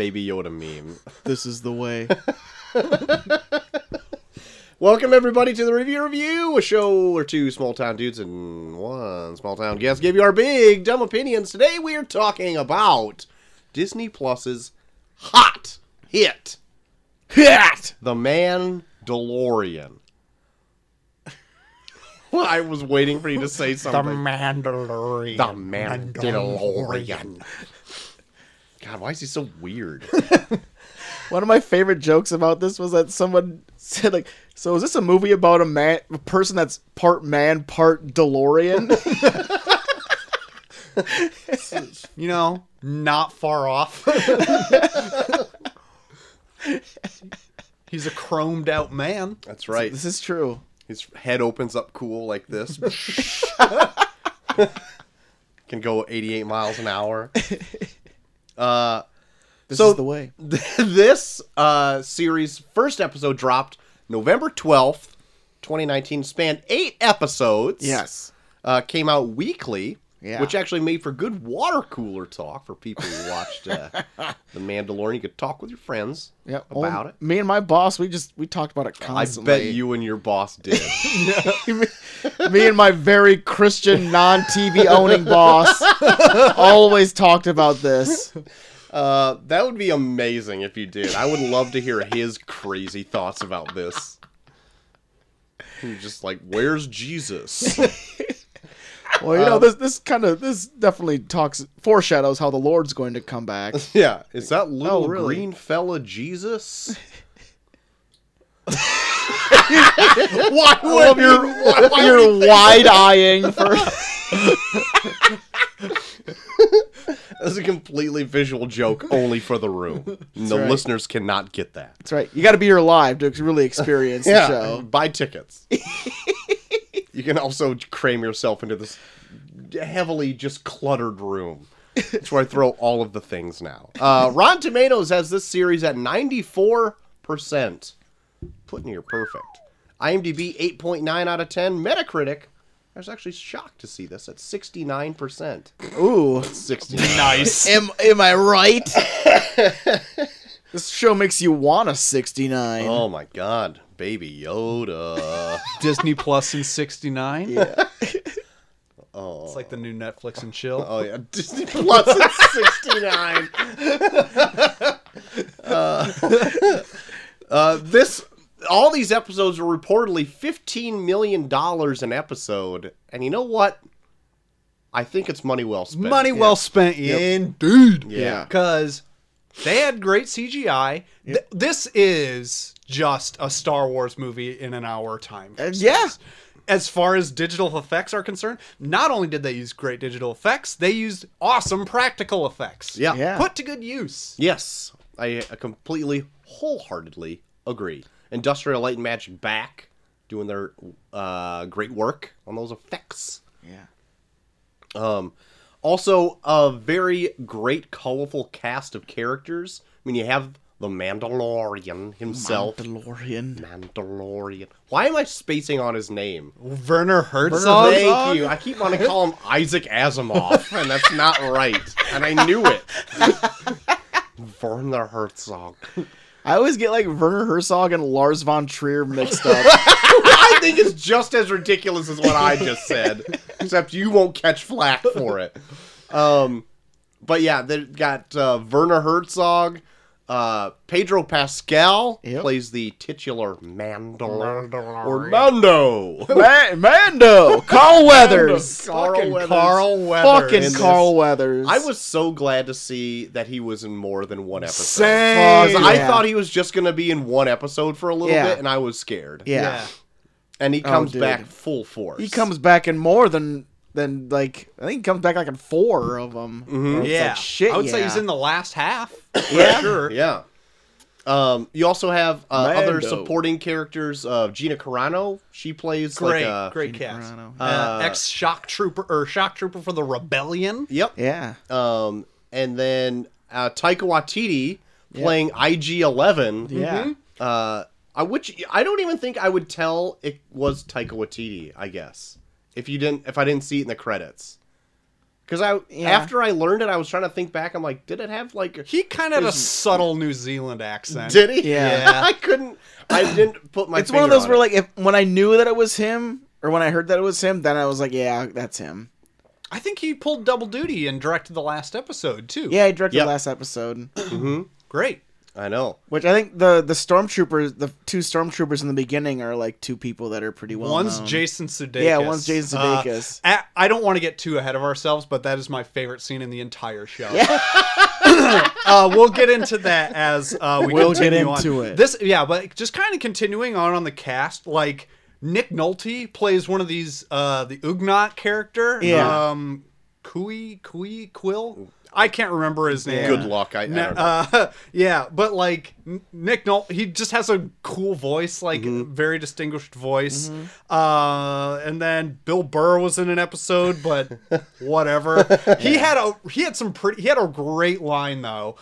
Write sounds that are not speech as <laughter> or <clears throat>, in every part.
Baby Yoda meme. <laughs> This is the way. <laughs> Welcome everybody to the review review, a show where two small town dudes and one small town guest give you our big dumb opinions. Today we are talking about Disney Plus's hot hit, Hit! The Man DeLorean. <laughs> I was waiting for you to say something. The Mandalorian. The Mandalorian. God, why is he so weird? <laughs> One of my favorite jokes about this was that someone said like, "So is this a movie about a man, a person that's part man, part DeLorean?" <laughs> You know, not far off. He's a chromed out man. That's right. this is true. His head opens up cool like this. <laughs> Can go 88 miles an hour. Uh, This So- is the way. <laughs> this uh, series first episode dropped November 12th, 2019. Spanned eight episodes. Yes. Uh, came out weekly. Yeah. Which actually made for good water cooler talk for people who watched uh, <laughs> The Mandalorian. You could talk with your friends Yeah. about it. Me and my boss, we just we talked about it constantly. I bet you and your boss did. <laughs> me and my very Christian, non-TV owning boss <laughs> always talked about this. Uh, that would be amazing if you did. I would love to hear his crazy thoughts about this. He's just like, where's Jesus? Well, you know, um, this this kind of this definitely talks foreshadows how the Lord's going to come back. <laughs> yeah, is that oh, little Oh, really? green fella Jesus? <laughs> Why I love your your wide eyeing for. <laughs> That's a completely visual joke only for the room. the right. listeners cannot get that. That's right. You got to be here live to really experience the show. buy tickets. You can also cram yourself into this heavily just cluttered room. That's where I throw all of the things now. Uh, Rotten Tomatoes has this series at 94%. Putting here perfect. IMDb 8.9 out of 10. Metacritic, I was actually shocked to see this at 69%. Ooh, 69. Nice. <laughs> am am I right? <laughs> this show makes you want a 69. Oh my god. Baby Yoda. <laughs> Disney Plus in '69. Yeah. Oh. It's like the new Netflix and chill. Oh yeah, Disney Plus is <laughs> sixty nine. <laughs> uh, uh, this all these episodes are reportedly fifteen million dollars an episode, and you know what? I think it's money well spent. Money well spent, indeed. Yeah. Because they had great CGI. Th- this is just a Star Wars movie in an hour time. Uh, yeah. As far as digital effects are concerned, not only did they use great digital effects, they used awesome practical effects. Yeah. Yeah. Put to good use. Yes, I uh, completely, wholeheartedly agree. Industrial Light and Magic back doing their uh, great work on those effects. Yeah. Um, also, a very great, colorful cast of characters. I mean, you have the Mandalorian himself. Mandalorian. Mandalorian. Why am I spacing on his name? Werner Herzog. Thank you. I keep wanting to call him Isaac Asimov, and that's not right. And I knew it. <laughs> Werner Herzog. I always get like Werner Herzog and Lars von Trier mixed up. <laughs> I think it's just as ridiculous as what I just said, except you won't catch flack for it. Um, but yeah, they got uh, Werner Herzog. Uh, Pedro Pascal Yep. plays the titular Mandalor Mandalorian. or Mando. <laughs> Ma- Mando, Carl Weathers, Carl Fucking Weathers. Carl Weathers. fucking this. Carl Weathers. I was so glad to see that he was in more than one episode. Same. Fuck, I Yeah. thought he was just going to be in one episode for a little Yeah. bit, and I was scared. yeah. And he comes dude. back full force. he comes back in more than than like I think he comes back like in four of them. Mhm. Yeah. like, shit, I would say he's in the last half. <coughs> Yeah. Sure. Yeah. Um, you also have uh, other supporting characters. Uh, Gina Carano, she plays Great, like a, great Gina cast. Carano. Uh, Uh, Ex shock trooper or shock trooper for the rebellion. Yep. Yeah, Um, and then uh, Taika Waititi playing IG Eleven. yeah. Uh, I which I don't even think I would tell it was Taika Waititi. I guess if you didn't, if I didn't see it in the credits, Because I Yeah. after I learned it, I was trying to think back. I'm like, did it have like? He kind of had a subtle New Zealand accent. Did he? Yeah. <laughs> I couldn't. I didn't put my. it's one of those where it. like if when I knew that it was him or when I heard that it was him, then I was like, yeah, that's him. I think he pulled double duty and directed the last episode too. Yeah, I directed Yep. last episode, mm-hmm. great. I know. which I think the the stormtroopers, the two stormtroopers in the beginning are like two people that are pretty well. one's known. Jason Sudeikis. Yeah, one's Jason Uh, Sudeikis. a- I don't want to get too ahead of ourselves, but that is my favorite scene in the entire show. Yeah. <laughs> uh, we'll get into that as uh, we We'll get continue into on. it. This, yeah, but just kind of continuing on on the cast, like Nick Nolte plays one of these, uh, the Ugnaught character. Yeah. Um, Kui Kui Quill. I can't remember his name. Good luck. I, I don't know. uh, <laughs> yeah, but like Nick Nolte, he just has a cool voice, like Mm-hmm. very distinguished voice. Uh, and then Bill Burr was in an episode, but <laughs> whatever. He had a he had some pretty he had a great line though.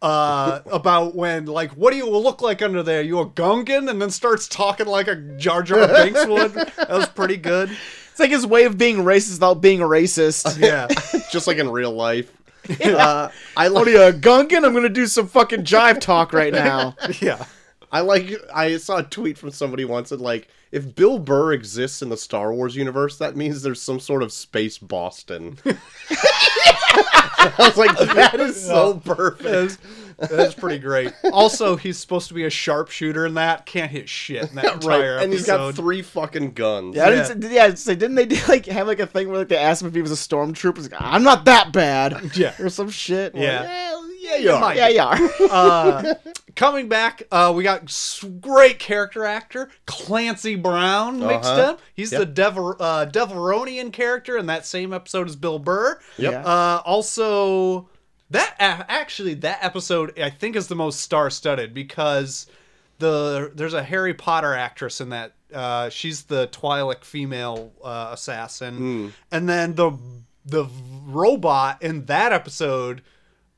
Uh, about when like what do you look like under there? You a Gungan? And then starts talking like a Jar Jar Binks would. That was pretty good. It's like his way of being racist without being racist. <laughs> Yeah. Just like in real life. <laughs> Uh, I What like. are you, a Gungan? I'm gonna do some fucking jive talk right now. <laughs> Yeah. I like. I saw a tweet from somebody once that like, if Bill Burr exists in the Star Wars universe, that means there's some sort of space Boston. <laughs> I was like, that is so perfect. That's, that's pretty great. Also, he's supposed to be a sharpshooter in that. Can't hit shit in that <laughs> Right, entire and he's got episode. three fucking guns. Yeah, I didn't, say- yeah. So didn't they do, like have like a thing where like they asked him if he was a stormtrooper? He's like, I'm not that bad. <laughs> Yeah. or some shit. Like, Yeah. Well, yeah, you are. might yeah, yeah. <laughs> uh, coming back, uh, we got s- great character actor Clancy Brown mixed Uh-huh. up. He's Yep. the Devil uh, Devilronian character in that same episode as Bill Burr. Yep. Yeah. Uh, also, that actually that episode I think is the most star-studded because the there's a Harry Potter actress in that. Uh, she's the Twi'lek female uh, assassin, and then the the robot in that episode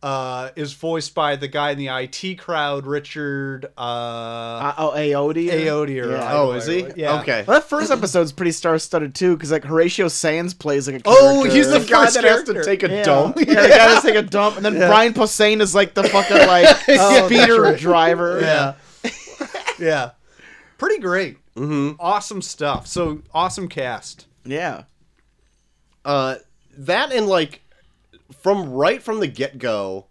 uh, is voiced by the guy in the IT crowd, Richard uh, Uh, oh, Ayoade. Ayoade. Yeah. Oh, is he? Yeah. Okay. Well, that first episode's pretty star-studded too, because like Horatio Sanz plays like a Oh, he's the The guy first that has to take a yeah. dump. Yeah, <laughs> the guy to take a <laughs> dump, and then Brian Posehn is like the fucking <laughs> like Oh, speeder that's right. driver. Yeah. yeah. Pretty great. Mm-hmm. Awesome stuff. So awesome cast. yeah. Uh, that and like from right from the get go,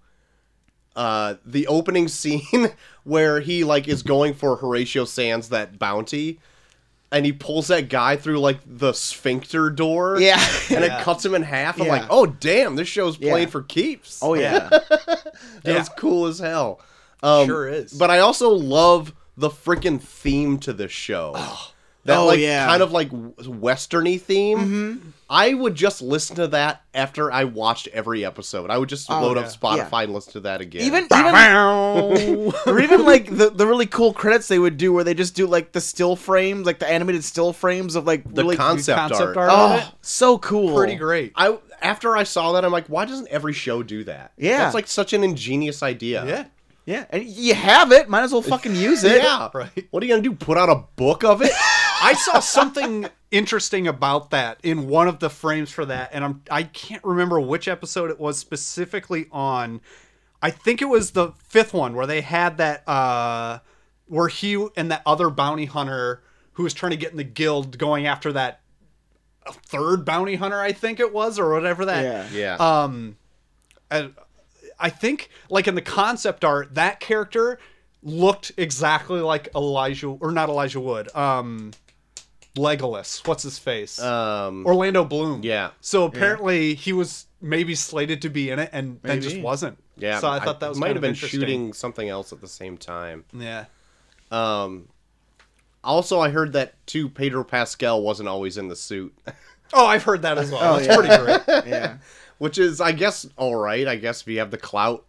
uh, the opening scene <laughs> where he like is going for Horatio Sanz that bounty, and he pulls that guy through like the sphincter door. Yeah. and Yeah. it cuts him in half. I'm Yeah. like, oh damn, this show's Yeah. played for keeps. Oh yeah. <laughs> That Yeah. cool as hell. Um, Sure is. But I also love the freaking theme to this show. That Oh, like yeah. kind of like westerny theme. Mm-hmm. I would just listen to that after I watched every episode. I would just Oh, load yeah. up Spotify and listen to that again. even even or even <laughs> like the, the really cool credits they would do where they just do like the still frames, like the animated still frames of like the really concept, Concept art. art. Oh, so cool. Pretty great. I after I saw that, I'm like, why doesn't every show do that? Yeah. that's like such an ingenious idea. Yeah. Yeah, and you have it. Might as well fucking use it. yeah. <laughs> Right. What are you gonna do? Put out a book of it? <laughs> I saw something interesting about that in one of the frames for that, and I'm I can't remember which episode it was specifically on. I think it was the fifth one where they had that uh where he and that other bounty hunter who was trying to get in the guild going after that third bounty hunter, I think it was, or whatever that Yeah. Yeah. um and I think like in the concept art that character looked exactly like Elijah or not Elijah Wood um Legolas what's his face um. Orlando Bloom yeah. so apparently he was maybe slated to be in it and then just wasn't Yeah. so I thought that was might kind have of been shooting something else at the same time. yeah Um, also, I heard that too. Pedro Pascal wasn't always in the suit, <laughs> oh I've heard that as well Oh, that's yeah. pretty great <laughs> Yeah. which is, I guess, all right. I guess if you have the clout,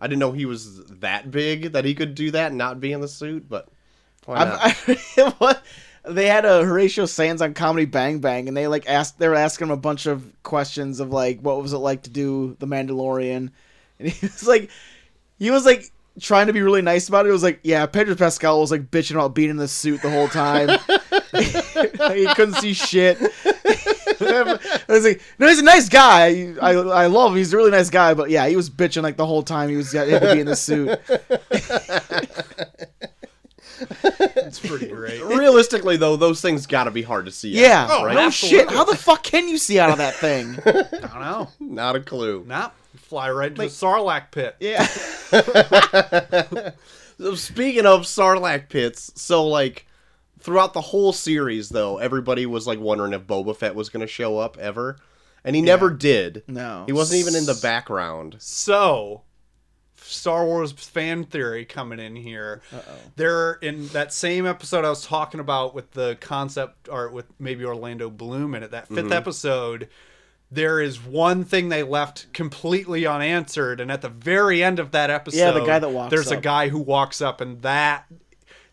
I didn't know he was that big that he could do that and not be in the suit. But why not? I've, <laughs> I, what? They had a Horatio Sanz on Comedy Bang Bang, and they like asked. They were asking him a bunch of questions of like, what was it like to do The Mandalorian, and he <laughs> was like, he was like trying to be really nice about it. It was like, yeah, Pedro Pascal was like bitching about being in the suit the whole time. <laughs> he couldn't see shit. <laughs> I was like, no, he's a nice guy. I I love him. He's a really nice guy. But yeah, he was bitching like the whole time he was had to be in the suit. <laughs> It's pretty great. Realistically, though, those things got to be hard to see. Yeah, out, Oh, right? no absolutely. shit. How the fuck can you see out of that thing? <laughs> I don't know. Not a clue. Nah, fly right into the Sarlacc pit. Yeah. So <laughs> Speaking of Sarlacc pits, so like throughout the whole series, though, everybody was like wondering if Boba Fett was going to show up ever, and he never did. No. He wasn't even in the background. So, Star Wars fan theory coming in here. They're in that same episode I was talking about with the concept art with maybe Orlando Bloom in it. That 5th mm-hmm. episode, there is one thing they left completely unanswered, and at the very end of that episode, Yeah, the guy that walks there's a guy who walks up, and that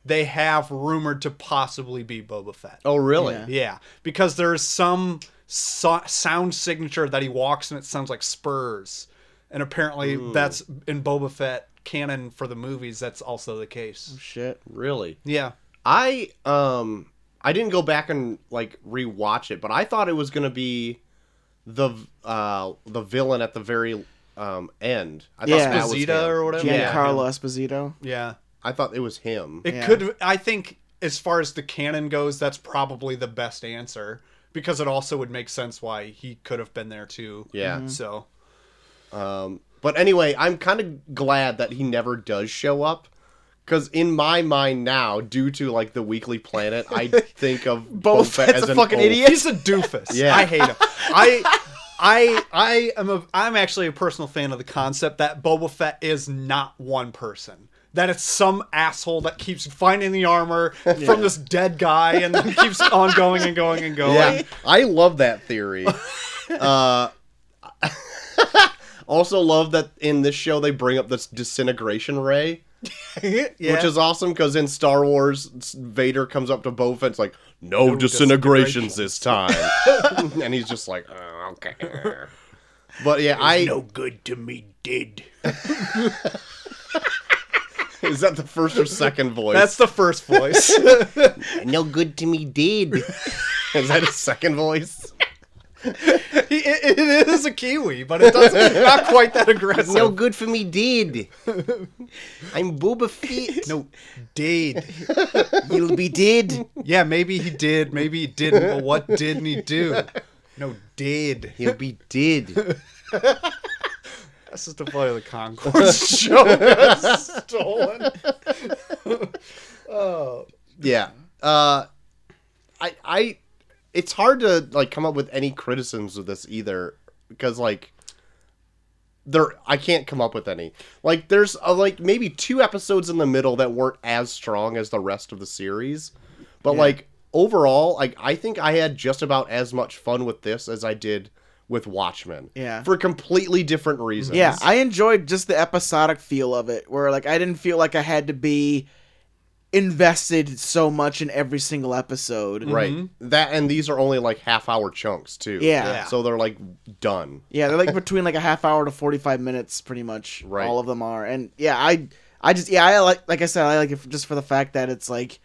they have rumored to possibly be Boba Fett. Oh, really? Yeah. Yeah, because there's some so- sound signature that he walks and it sounds like spurs, and apparently that's in Boba Fett canon for the movies. That's also the case. Shit. Really? Yeah, I um I didn't go back and like rewatch it, but I thought it was gonna be the uh the villain at the very um end. I Yeah. thought that was Esposito him. or whatever? Yeah. Giancarlo Esposito. yeah. I thought it was him. It Yeah. could. I think as far as the canon goes, that's probably the best answer because it also would make sense why he could have been there too. Yeah. So Um, but anyway, I'm kind of glad that he never does show up. Because in my mind now, due to like the Weekly Planet, I <laughs> think of Boba Boba Fett as a an fucking oaf. idiot. he's a doofus. Yeah. I hate him. <laughs> I. I I am a I'm actually a personal fan of the concept that Boba Fett is not one person. That it's some asshole that keeps finding the armor <laughs> from this dead guy and then keeps on going and going and going. Yeah, I love that theory. uh, also love that in this show they bring up this disintegration ray, <laughs> yeah. which is awesome because in Star Wars, Vader comes up to Boba Fett, it's like, "No, disintegrations this time," <laughs> and he's just like, "Oh, "Okay." <laughs> But yeah, I no good to me did. is that the first or second voice? That's the first voice. no good to me, did. is that a second voice? <laughs> He- it, it is a Kiwi, but it doesn't <laughs> not quite that aggressive. No good for me, did. <laughs> I'm Boba Fett. No, did. You'll be dead. Yeah, maybe he did, maybe he didn't, but what didn't he do? No, did. He'll be dead. This is the Flight of the Conchords show that's stolen. Yeah. Uh I I it's hard to like come up with any criticisms of this either because like there I can't come up with any. Like there's uh, like maybe two episodes in the middle that weren't as strong as the rest of the series. But like overall, like I think I had just about as much fun with this as I did with Watchmen. Yeah. For completely different reasons. Yeah, I enjoyed just the episodic feel of it, where like I didn't feel like I had to be invested so much in every single episode. Right. Mm-hmm. That and these are only like half hour chunks too. Yeah. Yeah. So they're like done. Yeah, they're like between like a half hour to forty five minutes, pretty much. Right. All of them are, and yeah, I, I just yeah, I like like I said, I like it just for the fact that it's like,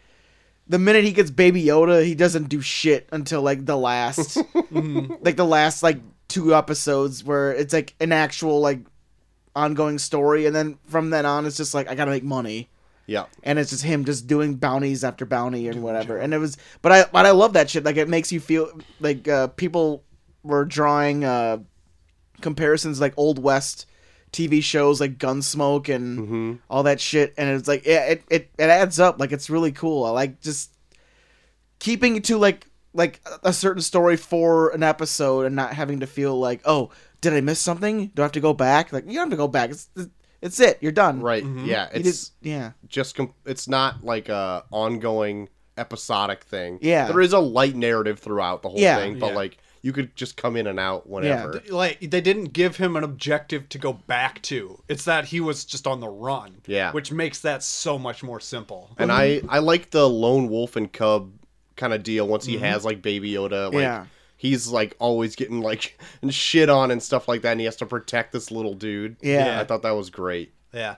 the minute he gets Baby Yoda, he doesn't do shit until like the last, <laughs> mm-hmm. like the last like two episodes where it's like an actual like ongoing story, and then from then on, it's just like I gotta make money. Yeah. and it's just him just doing bounties after bounty and whatever. And it was, but I, but I love that shit. Like it makes you feel like uh, people were drawing uh, comparisons like old west TV shows like Gunsmoke and all that shit. And it's like yeah, it, it it adds up. Like it's really cool. I like just keeping it to like like a- a certain story for an episode and not having to feel like oh did I miss something? Do I have to go back? Like you don't have to go back. It's it's it. You're done. Right. Mm-hmm. Yeah. You It's did- yeah. just com- it's not like a ongoing episodic thing. Yeah. There is a light narrative throughout the whole Yeah. thing, but Yeah. like you could just come in and out whenever. Yeah. Like they didn't give him an objective to go back to. It's that he was just on the run. Yeah. Which makes that so much more simple. And mm-hmm. I I like the lone wolf and cub kind of deal once he mm-hmm. has like baby Yoda like Yeah. He's like always getting like <laughs> shit on and stuff like that and he has to protect this little dude. Yeah. I thought that was great. Yeah.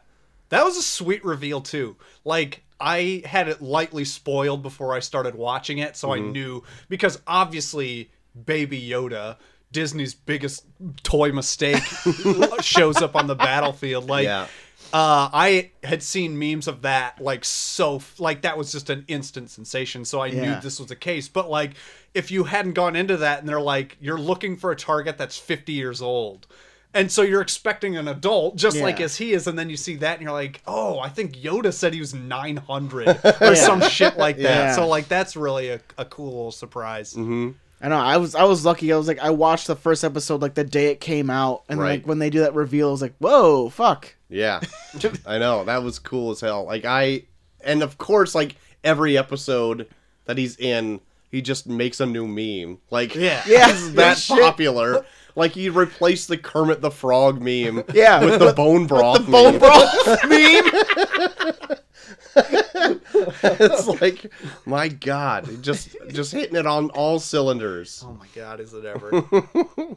That was a sweet reveal too. Like I had it lightly spoiled before I started watching it, so I mm-hmm. knew because obviously Baby Yoda, Disney's biggest toy mistake, <laughs> shows up on the battlefield. Like, Yeah. Uh, I had seen memes of that, like so, like that was just an instant sensation. So I knew this was the case. But like, if you hadn't gone into that, and they're like, you're looking for a target that's 50 years old. And so you're expecting an adult, just like as he is, and then you see that, and you're like, "Oh, I think Yoda said he was 900 <laughs> or some shit like that." Yeah. So like, that's really a, a cool little surprise. I know. I was I was lucky. I was like I watched the first episode like the day it came out, and Right. like when they do that reveal, I was like, whoa, fuck. Yeah, <laughs> I know that was cool as hell. Like I, and of course, like every episode that he's in, he just makes a new meme. Like Yeah. Yeah, that <laughs> shit. popular. Like he replaced the Kermit the Frog meme, Yeah. with the <laughs> bone broth. Bone meme. broth meme. <laughs> it's like, my God, just just hitting it on all cylinders. Oh my god, is it ever?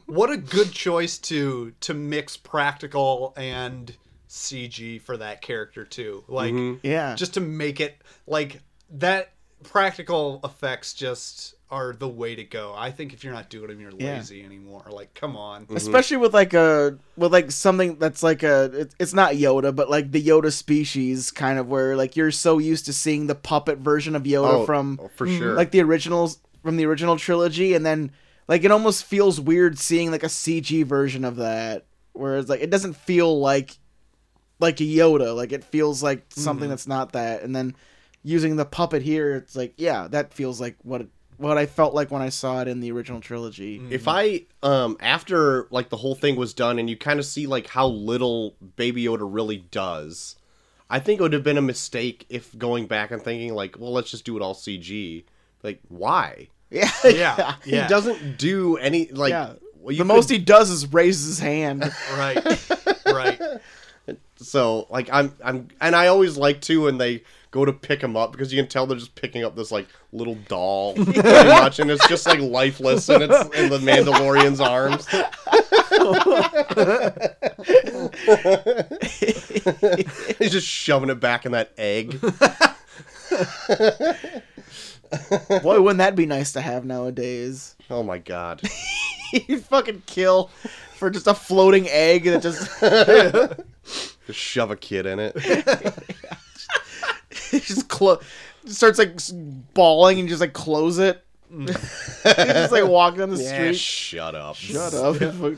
what a good choice to to mix practical and CG for that character too. Like mm-hmm. Yeah. just to make it like that practical effects just are the way to go. I think if you're not doing them, you're Yeah. lazy anymore. Like, come on. Mm-hmm. especially with like a with like something that's like a it, it's not Yoda, but like the Yoda species kind of where like you're so used to seeing the puppet version of Yoda oh, from oh, for sure. like the originals from the original trilogy, and then like it almost feels weird seeing like a CG version of that, whereas like it doesn't feel like like a Yoda, like it feels like something mm-hmm. that's not that, and then using the puppet here, it's like yeah, that feels like what it, what I felt like when I saw it in the original trilogy. if I um after like the whole thing was done and you kind of see like how little Baby Yoda really does, I think it would have been a mistake if going back and thinking like, well, let's just do it all CG. Like, why? <laughs> Yeah, Yeah. yeah. <laughs> He doesn't do any like. Yeah. well, the could- most he does is raise his hand. <laughs> Right. right. So like I'm I'm and I always like to when they go to pick him up because you can tell they're just picking up this like little doll <laughs> pretty much and it's just like lifeless and it's in the Mandalorian's arms. <laughs> He's just shoving it back in that egg. Boy, wouldn't that be nice to have nowadays? Oh my god. <laughs> you fucking kill for just a floating egg that just Just shove a kid in it. <laughs> just clo- starts like bawling and just like close it. <laughs> just like walk down the Yeah, street. shut up. Shut <laughs> up. Do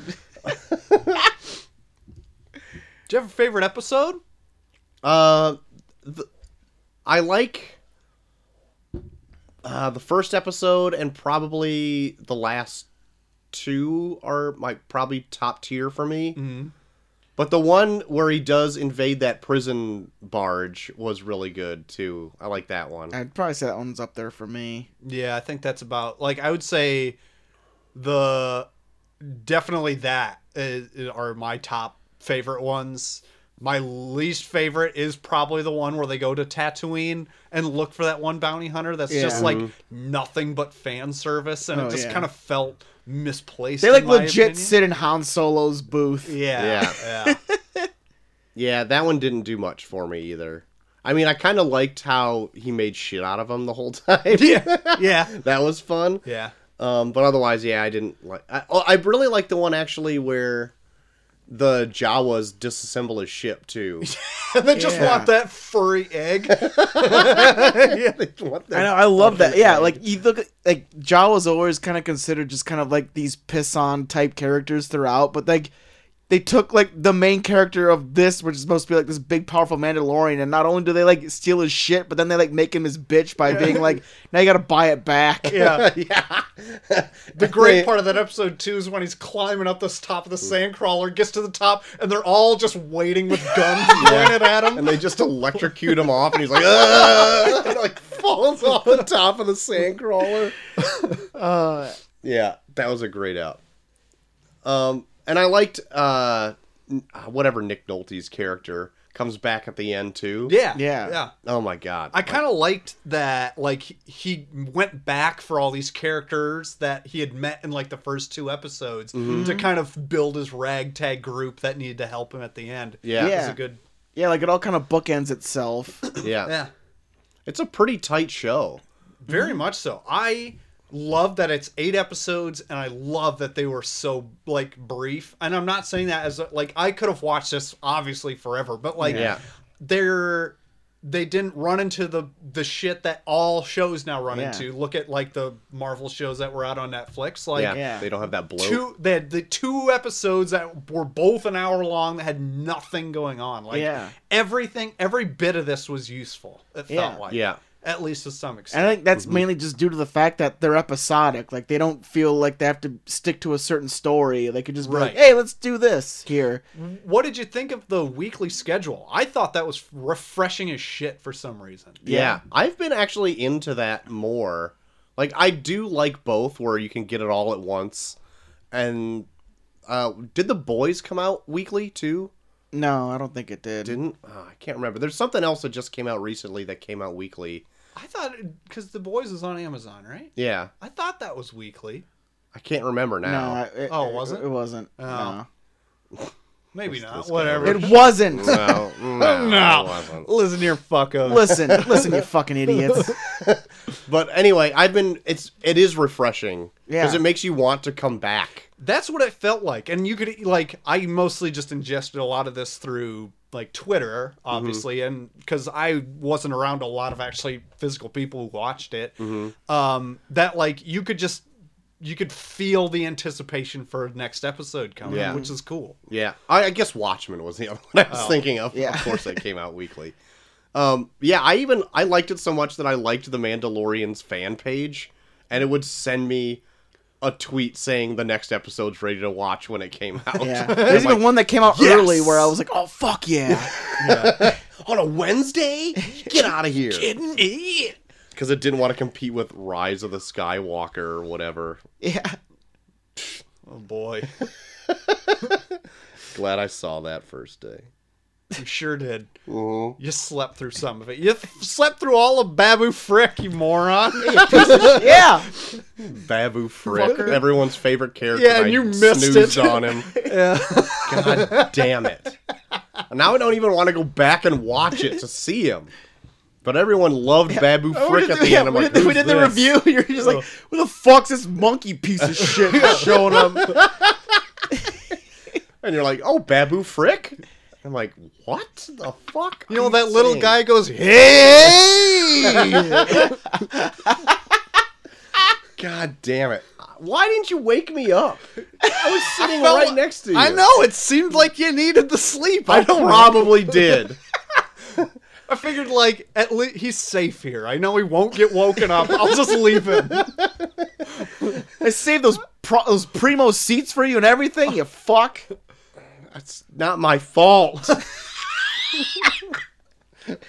you have a favorite episode? Uh, the, I like uh, the first episode and probably the last two are my probably top tier for me. Mm-hmm. But the one where he does invade that prison barge was really good too. I like that one. I'd probably say that one's up there for me. Yeah, I think that's about like I would say the definitely that is, are my top favorite ones. My least favorite is probably the one where they go to Tatooine and look for that one bounty hunter that's just like nothing but fan service and Oh, it just yeah. kind of felt misplaced. They like in my legit opinion. sit in Han Solo's booth. Yeah. Yeah. Yeah, <laughs> yeah. that one didn't do much for me either. I mean, I kind of liked how he made shit out of him the whole <laughs> time. Yeah. Yeah. <laughs> that was fun. Yeah. Um, but otherwise, yeah, I didn't like. I, oh, I really like the one actually where the Jawas disassemble his ship too. And <laughs> <laughs> they just Yeah. want that furry egg. <laughs> yeah, they want that I know, I love that. Yeah, egg. like you look at like Jawa's always kind of considered just kind of like these piss on type characters throughout, but like they took like the main character of this, which is supposed to be like this big powerful Mandalorian, and not only do they like steal his shit, but then they like make him his bitch by being like, <laughs> now you gotta buy it back. Yeah. <laughs> yeah. The great <laughs> part of that episode too is when he's climbing up this top of the sandcrawler, gets to the top, and they're all just waiting with guns pointed at him. and they just electrocute him off, and he's like, and like falls off the top of the sandcrawler. Uh, Yeah, that was a great out. Um, and I liked uh, uh, whatever Nick Nolte's character comes back at the end too. Yeah, Yeah. yeah. Oh my god. I kind of liked that. Like he- he went back for all these characters that he had met in like the first two episodes mm-hmm. to kind of build his ragtag group that needed to help him at the end. Yeah. it Yeah. was a good. yeah, like it all kind of bookends itself. yeah. Yeah, It's a pretty tight show. very mm-hmm. much so. I love that it's eight episodes, and I love that they were so like brief. And I'm not saying that as a, like I could have watched this obviously forever, but like Yeah. they're they didn't run into the the shit that all shows now run Yeah. into. Look at like the Marvel shows that were out on Netflix, like. yeah, yeah. they don't have that bloat. Two, they had the two episodes that were both an hour long that had nothing going on. Like Yeah. everything, every bit of this was useful. It felt like, Yeah. At least to some extent. And extent. I think that's mainly just due to the fact that they're episodic. Like they don't feel like they have to stick to a certain story. They could just be like, "Hey, let's do this here." What did you think of the weekly schedule? I thought that was refreshing as shit for some reason. Yeah. I've been actually into that more. Like I do like both where you can get it all at once. And uh did the boys come out weekly too? No, I don't think it did. Didn't? Oh, I can't remember. There's something else that just came out recently that came out weekly. I thought because the boys is on Amazon, right? Yeah. I thought that was weekly. I can't remember now. I- it, Oh, was it? It wasn't. Oh. Maybe not. this guy Whatever. It wasn't. <laughs> no, <laughs> no, No. it wasn't. Listen here, fuckos. listen, listen, you fucking idiots. <laughs> But anyway, I've been it's it is refreshing because Yeah. it makes you want to come back. That's what it felt like. And you could like I mostly just ingested a lot of this through like Twitter, obviously, and because I wasn't around a lot of actually physical people who watched it. Um, that like you could just you could feel the anticipation for next episode coming, Yeah. which is cool. Yeah, I, I guess Watchmen was the <laughs> other one I was Oh. thinking of. Yeah. Of course, they came out weekly. Um, yeah, I even I liked it so much that I liked the Mandalorian's fan page, and it would send me a tweet saying the next episode's ready to watch when it came out. Yeah, <laughs> there's even one that came out yes! early where I was like, "Oh fuck yeah!" <laughs> on a Wednesday. Get <laughs> out of here! Kidding me? Because it didn't want to compete with Rise of the Skywalker or whatever. yeah, Oh boy, Glad I saw that first day. You sure did. Mm-hmm. You slept through some of it. You th- slept through all of Babu Frick, you moron. <laughs> yeah. Babu Frick, Fucker. everyone's favorite character. Yeah, and I you missed snoozed it. on him. yeah. God damn it. Now I don't even want to go back and watch it to see him. But everyone loved Babu Oh, Frick we at did, the yeah, end. I'm we like, did, the, we "Who's did the review. <laughs> You're just like, "Who the fuck's this monkey piece of shit showing up?" <laughs> And you're like, oh, Babu Frick? I'm like, what the fuck? You know that little guy goes, <laughs> "Hey!" God damn it. Why didn't you wake me up? I was <laughs> sitting felt right like- next to you. I know it seemed like you needed the sleep. I I don't probably did. <laughs> I figured like at least he's safe here. I know he won't get woken up. I'll just leave him. I saved those pro- those primo seats for you and everything. You fuck. That's not my fault. <laughs>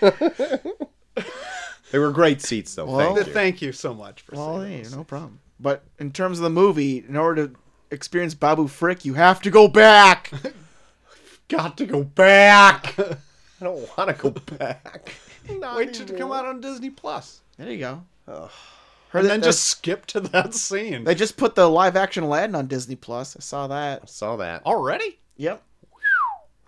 they were great seats, though. Well, thank you. Thank you so much for Well, saying hey, no problem. But in terms of the movie, in order to experience Babu Frick, you have to go back. <laughs> Got to go back. <laughs> I don't want to go back. Not Wait till it come out on Disney Plus, There you go. Ugh. And then just skip to that scene they just put the live action Aladdin on Disney Plus. I saw that. I Saw that. already. Yep.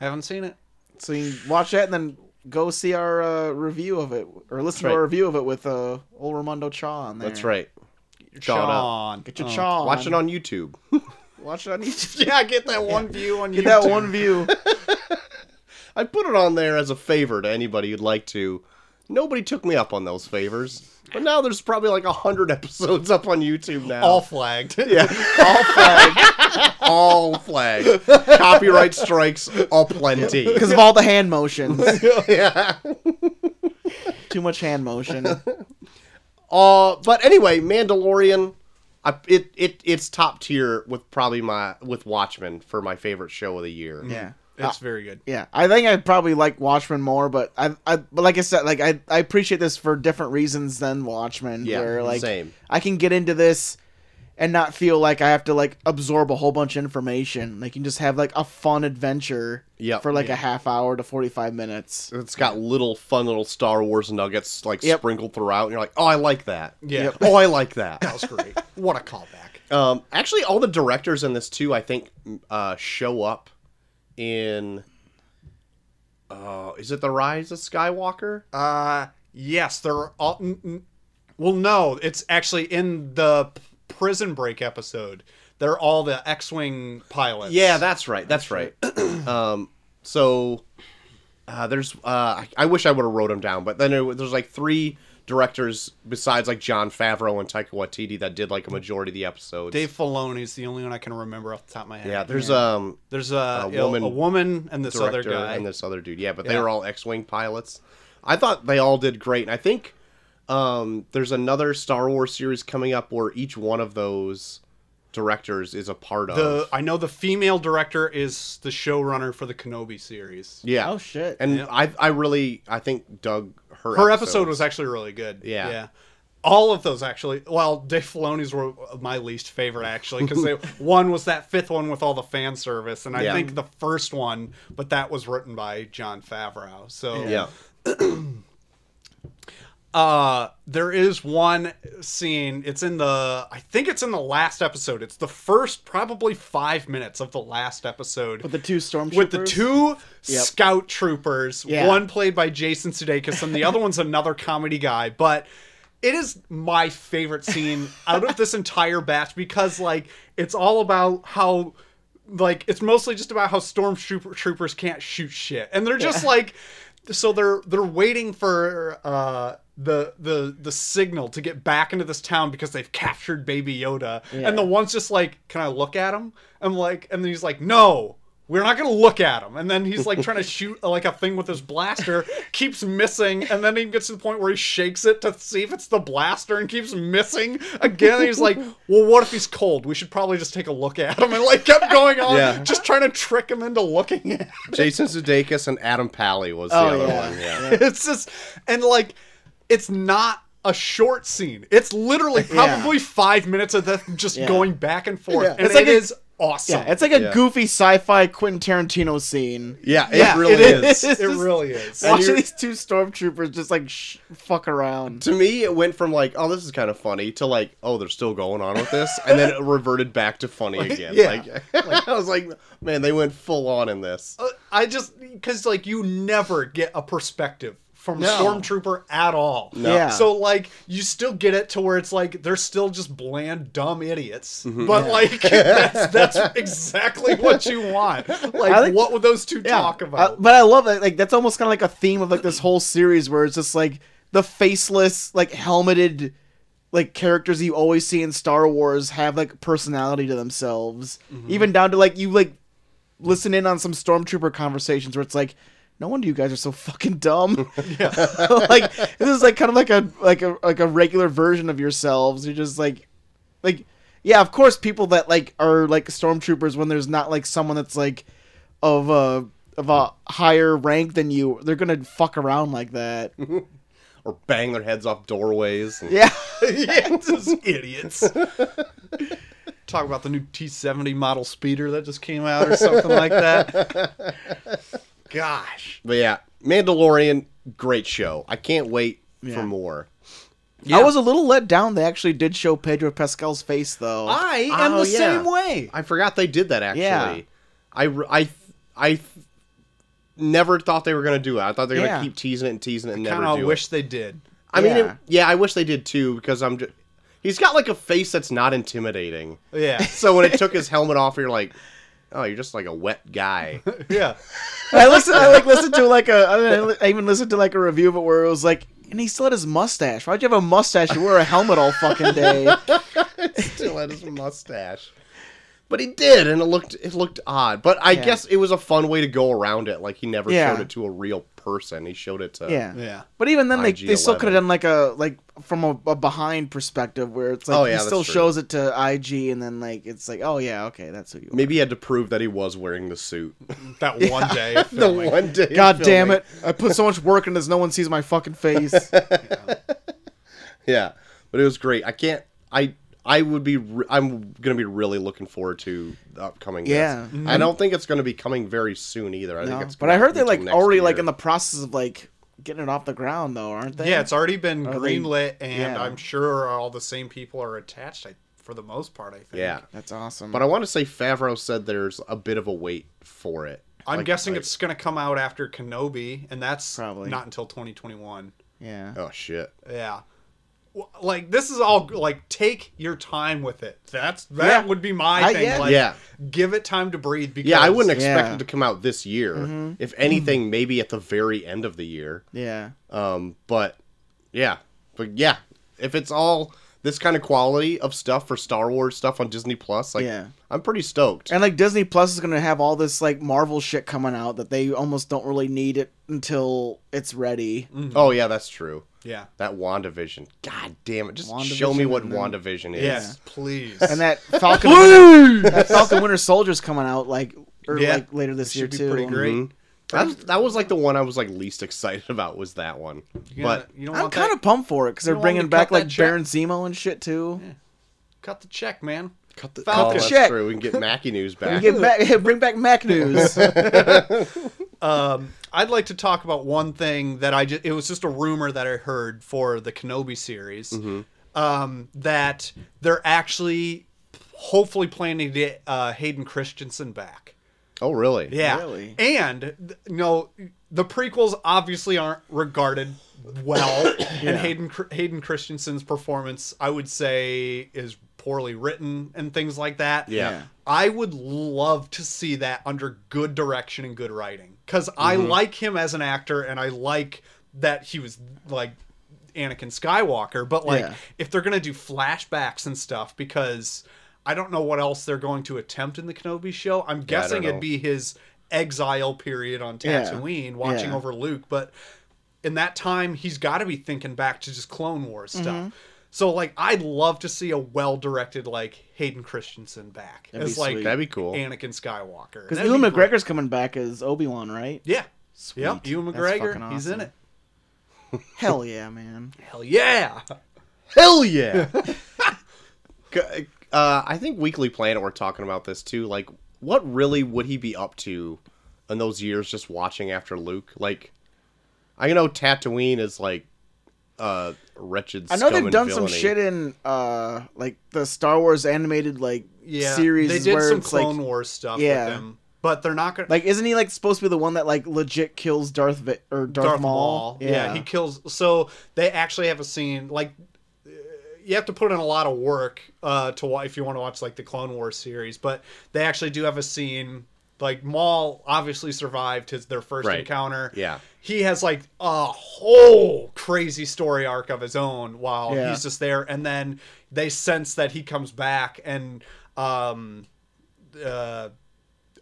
Haven't seen it. So you watch that and then go see our uh, review of it or listen right. to our review of it with uh, old Ramondo Chaw on there. That's right. Chaw it up. Sean. Get your Oh. Chaw. Watch it on. on YouTube. <laughs> Watch it on YouTube. Yeah, get that one view on Get YouTube. Get that one view. <laughs> I put it on there as a favor to anybody who'd like to. Nobody took me up on those favors. But now there's probably like a hundred episodes up on YouTube now. all flagged. <laughs> yeah, <laughs> all flagged. all flagged. Copyright strikes aplenty. <laughs> Because of all the hand motions. yeah. Too much hand motion. Uh, but anyway, Mandalorian, I, it it it's top tier with probably my with Watchmen for my favorite show of the year. Yeah. It's very good. Yeah, I think I'd probably like Watchmen more, but I, I, but like I said, like I, I appreciate this for different reasons than Watchmen. Yeah, where like same. I can get into this and not feel like I have to like absorb a whole bunch of information. Like you can just have like a fun adventure. Yep. For like a half hour to forty five minutes. It's got little fun little Star Wars nuggets like Yep. sprinkled throughout, and you're like, oh, I like that. Yeah. Yep. Oh, I like that. That was great. what a callback. <laughs> Um, actually, all the directors in this too, I think, uh, show up in. Uh, is it the Rise of Skywalker? Uh, yes, they're all. n- n- Well, no, it's actually in the prison break episode. They're all the X-wing pilots. Yeah, that's right. That's right. um, so uh, there's uh, I, I wish I would have wrote them down, but then there, there's like three directors besides like Jon Favreau and Taika Waititi that did like a majority of the episodes. Dave Filoni's the only one I can remember off the top of my head. yeah, there's um There's a, A woman a woman and this other guy. and this other dude. Yeah, but they Yeah. were all X-wing pilots. I thought they all did great, and I think um, there's another Star Wars series coming up where each one of those directors is a part of. the I know the female director is the showrunner for the Kenobi series. yeah. Oh shit. And Yeah. I I really I think Doug her Her episode was actually really good. Yeah. yeah. All of those actually. Well, Dave Filoni's were my least favorite actually because <laughs> one was that fifth one with all the fan service, and I Yeah. think the first one, but that was written by Jon Favreau. So yeah. <clears throat> Uh, there is one scene. It's in the. I think it's in the last episode. It's the first probably five minutes of the last episode. with the two stormtroopers. with the two Yep. scout troopers, Yeah. one played by Jason Sudeikis and the other one's another comedy guy, but it is my favorite scene out of this entire batch because like it's all about how like it's mostly just about how stormtrooper troopers can't shoot shit and they're just like so they're they're waiting for uh the the the signal to get back into this town because they've captured baby yoda and the one's just like can i look at him i'm like and then he's like no we're not gonna look at him and then he's like trying to <laughs> shoot like a thing with his blaster keeps missing and then he gets to the point where he shakes it to see if it's the blaster and keeps missing again and he's like <laughs> well what if he's cold we should probably just take a look at him and like kept going on Yeah. just trying to trick him into looking at. Jason Sudeikis and Adam Pally was the Oh, other yeah. one. Yeah. <laughs> it's just and like it's not a short scene it's literally probably five minutes of them just Yeah. going back and forth Yeah. and It's like it a- is awesome Yeah, it's like a Yeah. goofy sci-fi Quentin Tarantino scene. Yeah, it Yeah, really it is. It's it really is And Watching these two stormtroopers just like sh- fuck around. To me, it went from like, oh, this is kind of funny, to like, oh, they're still going on with this, and then it <laughs> reverted back to funny again. yeah. <laughs> Like, I was like, man, they went full on in this. Uh, i just because like you never get a perspective from No. stormtrooper at all No. Yeah. so like you still get it to where it's like they're still just bland dumb idiots Mm-hmm. but like <laughs> that's, that's exactly what you want <laughs> like I think- what would those two Yeah, talk about I- but I love that. Like that's almost kind of like a theme of like this whole series where it's just like the faceless, like helmeted, like characters you always see in Star Wars have like personality to themselves. Mm-hmm. Even down to like you like listen in on some stormtrooper conversations where it's like. No wonder you guys are so fucking dumb. <laughs> <laughs> like this is like kind of like a like a like a regular version of yourselves. You're just like like yeah, of course people that like are like stormtroopers when there's not like someone that's like of a of a higher rank than you, they're gonna fuck around like that. <laughs> Or bang their heads off doorways. And, Yeah. yeah, just idiots. Talk about the new T70 model speeder that just came out or something like that. Gosh. But yeah, Mandalorian, great show. I can't wait Yeah. for more. Yeah. I was a little let down. They actually did show Pedro Pascal's face though. I am Oh, the yeah. same way. I forgot they did that actually. Yeah. I, I, I never thought they were going to do it. I thought they were Yeah. going to keep teasing it and teasing it and never Kind do of wish it. they did. I mean, Yeah. it, yeah, I wish they did too because I'm just. He's got like a face that's not intimidating. Yeah. <laughs> So when it <laughs> took his helmet off, you're like, oh, you're just like a wet guy. <laughs> yeah. I listened. I like listened to like a. I I even listened to like a review of it where it was like, and he still had his mustache. Why'd you have a mustache? You wear a helmet all fucking day. <laughs> Still had his mustache. But he did, and it looked it looked odd. But I Yeah. guess it was a fun way to go around it. Like he never Yeah. showed it to a real person. He showed it to Yeah. Yeah. But even then, they, they still could have done like a like from a, a behind perspective where it's like Oh, yeah, he still true. shows it to IG and then like it's like oh yeah okay that's who you are. Maybe he had to prove that he was wearing the suit. <laughs> That one day. <laughs> the one day. God of damn filming. it! I put so much work into this. No one sees my fucking face. <laughs> Yeah, but it was great. I can't. I I would be. Re- I'm gonna be really looking forward to the upcoming. Yeah. Mm-hmm. I don't think it's gonna be coming very soon either. I think No. it's. But I heard they're like next already like in the process of like getting it off the ground though, aren't they? Yeah, it's already been Are they- greenlit, and Yeah. I'm sure all the same people are attached I, for the most part, I think. Yeah, That's awesome. but I want to say Favreau said there's a bit of a wait for it. I'm Like- guessing like- it's going to come out after Kenobi, and that's Probably. not until 2021. yeah. Oh shit! Yeah. Like this is all like take your time with it. That's that Yeah. would be my I- thing. yeah. Like, Yeah. give it time to breathe. Because Yeah, I wouldn't expect Yeah. it to come out this year. Mm-hmm. If anything, maybe at the very end of the year. Yeah. Um, but yeah, but yeah, if it's all this kind of quality of stuff for Star Wars stuff on Disney Plus, like Yeah. I'm pretty stoked. And like Disney Plus is gonna have all this like Marvel shit coming out that they almost don't really need it until it's ready. Oh yeah, that's true. Yeah. That WandaVision. God damn it. Just show me what and then- WandaVision is. Yes, please. And that <laughs> Falcon Winter, that Falcon Winter Soldier's coming out like or Yeah. like later this year too. pretty great. Mhm. That, that was like the one I was like least excited <laughs> about was that one. You gonna- But you don't I'm kind of pumped for it because they're want bringing to back cut that like check? Baron Zemo and shit too. cut the check, man. cut the Falcon. oh, that's Check. true. We can get <laughs> Mackie News back. get back, <laughs> bring back Mac News. Um, I'd like to talk about one thing that I just, it was just a rumor that I heard for the Kenobi series. Mm-hmm. Um, that they're actually hopefully planning to get uh, Hayden Christensen back. Oh really? Yeah. Really? And th- you know, the prequels obviously aren't regarded well, <coughs> and Hayden Hayden Christensen's performance, I would say, is poorly written and things like that. Yeah. Yeah. I would love to see that under good direction and good writing because I mm-hmm. like him as an actor and I like that he was like Anakin Skywalker. But like, Yeah. if they're gonna do flashbacks and stuff, because I don't know what else they're going to attempt in the Kenobi show. I'm guessing know. it'd be his exile period on Yeah. Tatooine, watching Yeah. over Luke. But in that time, he's got to be thinking back to just Clone Wars stuff. Mm-hmm. So like, I'd love to see a well-directed like Hayden Christensen back That'd be as like sweet. That'd be cool. Anakin Skywalker. Because Ewan be great. McGregor's coming back as Obi Wan, right? Yeah. Sweet. Yep. Ewan McGregor. fucking He's in it. Hell yeah, man. <laughs> Hell yeah. Hell yeah! <laughs> C- uh, I think Weekly Planet we're talking about this too. Like, what really would he be up to in those years just watching after Luke? Like, I know Tatooine is like uh wretched. I know scum they've and done some shit in uh like the Star Wars animated like Yeah. series They did where some Clone like Wars stuff Yeah. with him, but they're not gonna. like isn't he like supposed to be the one that like legit kills Darth Va- or Darth, Darth Maul? Maul. Yeah. he kills. So they actually have a scene like you have to put in a lot of work uh, to watch if you want to watch like the Clone Wars series, but they actually do have a scene. Like Maul obviously survived his their first Right. encounter. Yeah. he has like a whole crazy story arc of his own while Yeah. he's just there, and then they sense that he comes back and um uh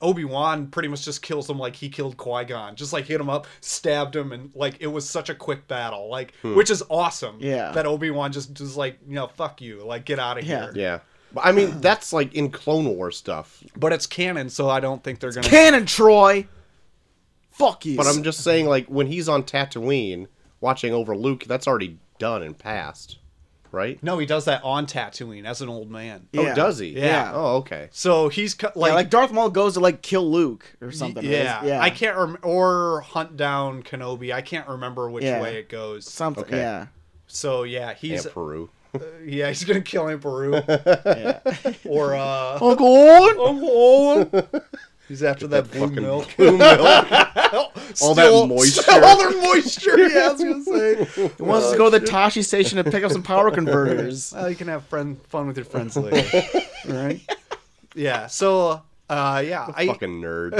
Obi Wan pretty much just kills him like he killed Qui Gon, just like hit him up, stabbed him, and like it was such a quick battle, like hmm. which is awesome. Yeah. that Obi Wan just just like you know fuck you, like get out of Yeah. here. Yeah. But I mean, <sighs> that's like in Clone War stuff. But it's canon, so I don't think they're gonna. Canon Troy. Fuck you. But I'm just saying, like, when he's on Tatooine watching over Luke, that's already done and passed, right? no, he does that on Tatooine as an old man. Yeah. Oh, does he? Yeah. Oh, okay. So he's cu- like, like like Darth Maul goes to like kill Luke or something. Yeah, yeah. I can't rem- or hunt down Kenobi. I can't remember which Yeah. way it goes. Something. Okay. Yeah. So yeah, he's Aunt Beru. yeah he's gonna kill Aunt Beru <laughs> Yeah. or uh Uncle Owen. Uncle Owen. <laughs> He's after that blue fucking milk. <laughs> blue milk. <laughs> All that moisture. all their moisture. Yeah, I was gonna say. He wants to go to the Tosche station to pick up some power converters. <laughs> Well, you can have friend fun with your friends later. right? yeah. So uh yeah, I Fucking nerd.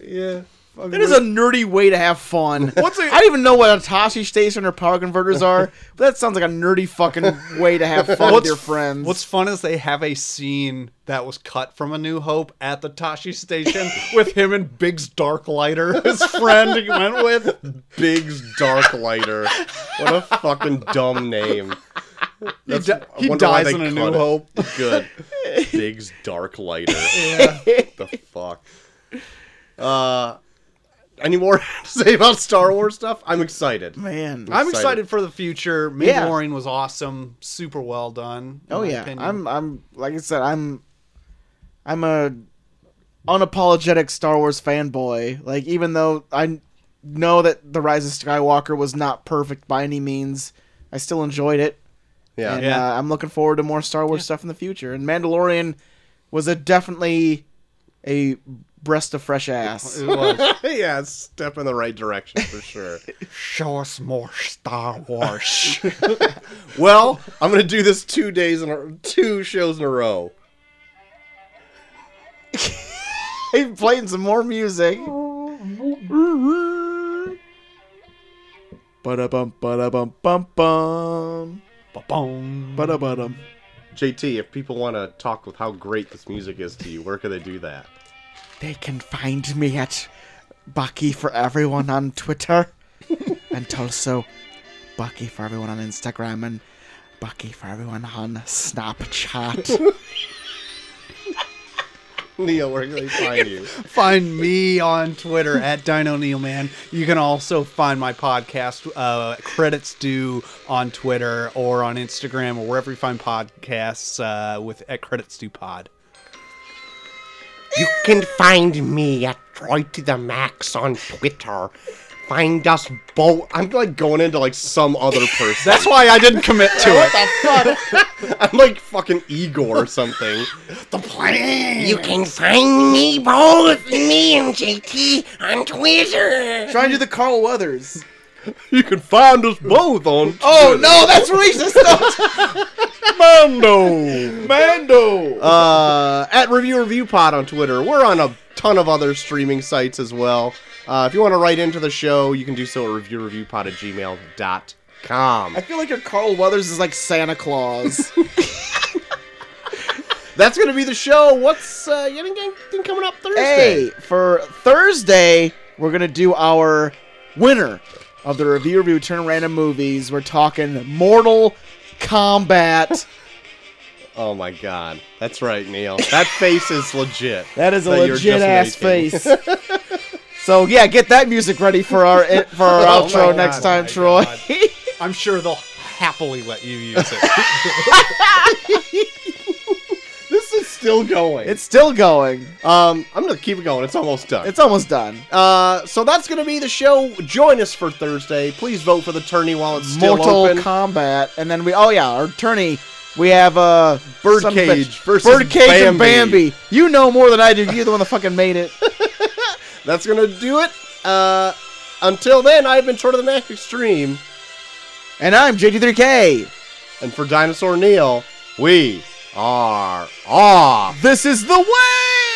yeah. That is a nerdy way to have fun. <laughs> What's a- I don't even know what a Tosche station or power converters are, but that sounds like a nerdy fucking way to have fun with your friends. What's fun is they have a scene that was cut from A New Hope at the Tosche station <laughs> with him and Biggs Darklighter, his friend he went with. Biggs Darklighter. What a fucking dumb name. He, That's- di- he dies in A New it. Hope. Good. <laughs> Biggs Darklighter. Yeah. What the fuck? Uh, any more <laughs> to say about Star Wars stuff? I'm excited. Man. I'm Excited. excited for the future. Yeah. Mandalorian was awesome, super well done. in Oh my yeah, opinion. I'm I'm like I said, I'm I'm a unapologetic Star Wars fanboy. Like even though I know that the Rise of Skywalker was not perfect by any means, I still enjoyed it. Yeah. and Yeah. Uh, I'm looking forward to more Star Wars stuff in the future. And Mandalorian was a definitely a breast of fresh ass. It was. <laughs> yeah, step in the right direction for sure. <laughs> Show us more Star Wars. <laughs> well, I'm gonna do this two days in a, two shows in a row. He's playing some more music. Ba-da-bum, ba-da-bum, bum, bum. Ba-boom. Ba-da-ba-dum. JT, if people want to talk with how great this music is to you, where can they do that? They can find me at Bucky for Everyone on Twitter. <laughs> and also Bucky for Everyone on Instagram and Bucky for Everyone on Snapchat. <laughs> Neil, where can they find you? Find me on Twitter at Dino Neil Man. You can also find my podcast, uh, Credits Due, on Twitter or on Instagram or wherever you find podcasts uh, with at Credits Due Pod. You can find me at Troy to the Max on Twitter. Find us both. I'm like going into like some other <laughs> person. That's why I didn't commit to it. <laughs> I'm like fucking Igor or something. The plan. You can find me both, me and JT, on Twitter. Trying to do the Carl Weathers. <laughs> You can find us both on. <laughs> Oh no, that's racist! <laughs> Mando. Mando! Uh, at Review Review Pod on Twitter. We're on a ton of other streaming sites as well. Uh, if you want to write into the show, you can do so at reviewreviewpod at gmail.com. I feel like your Carl Weathers is like Santa Claus. That's going to be the show. What's uh, you anything coming up Thursday? hey, for Thursday, we're gonna do our winner of the review review turn random movies. We're talking Mortal Kombat. Oh my god. That's right, Neil. That face is legit. <laughs> That is a That legit ass making. face. <laughs> so yeah, get that music ready for our for our <laughs> Oh outro God, next oh time, my Troy. God. I'm sure they'll happily let you use it. Still going. it's still going. um I'm going to keep it going. It's almost done. It's almost done. uh so that's going to be the show. Join us for Thursday. Please vote for the tourney while it's still open. Mortal open. Kombat, and then we oh yeah, our tourney. We have uh Birdcage versus Birdcage and Bambi. Bambi. You know more than I do. You're the one that fucking made it. <laughs> That's going to do it. Uh until then, I've been Short of the Mac Extreme. And I'm JT3K. And for Dinosaur Neil, we are off. This is the way.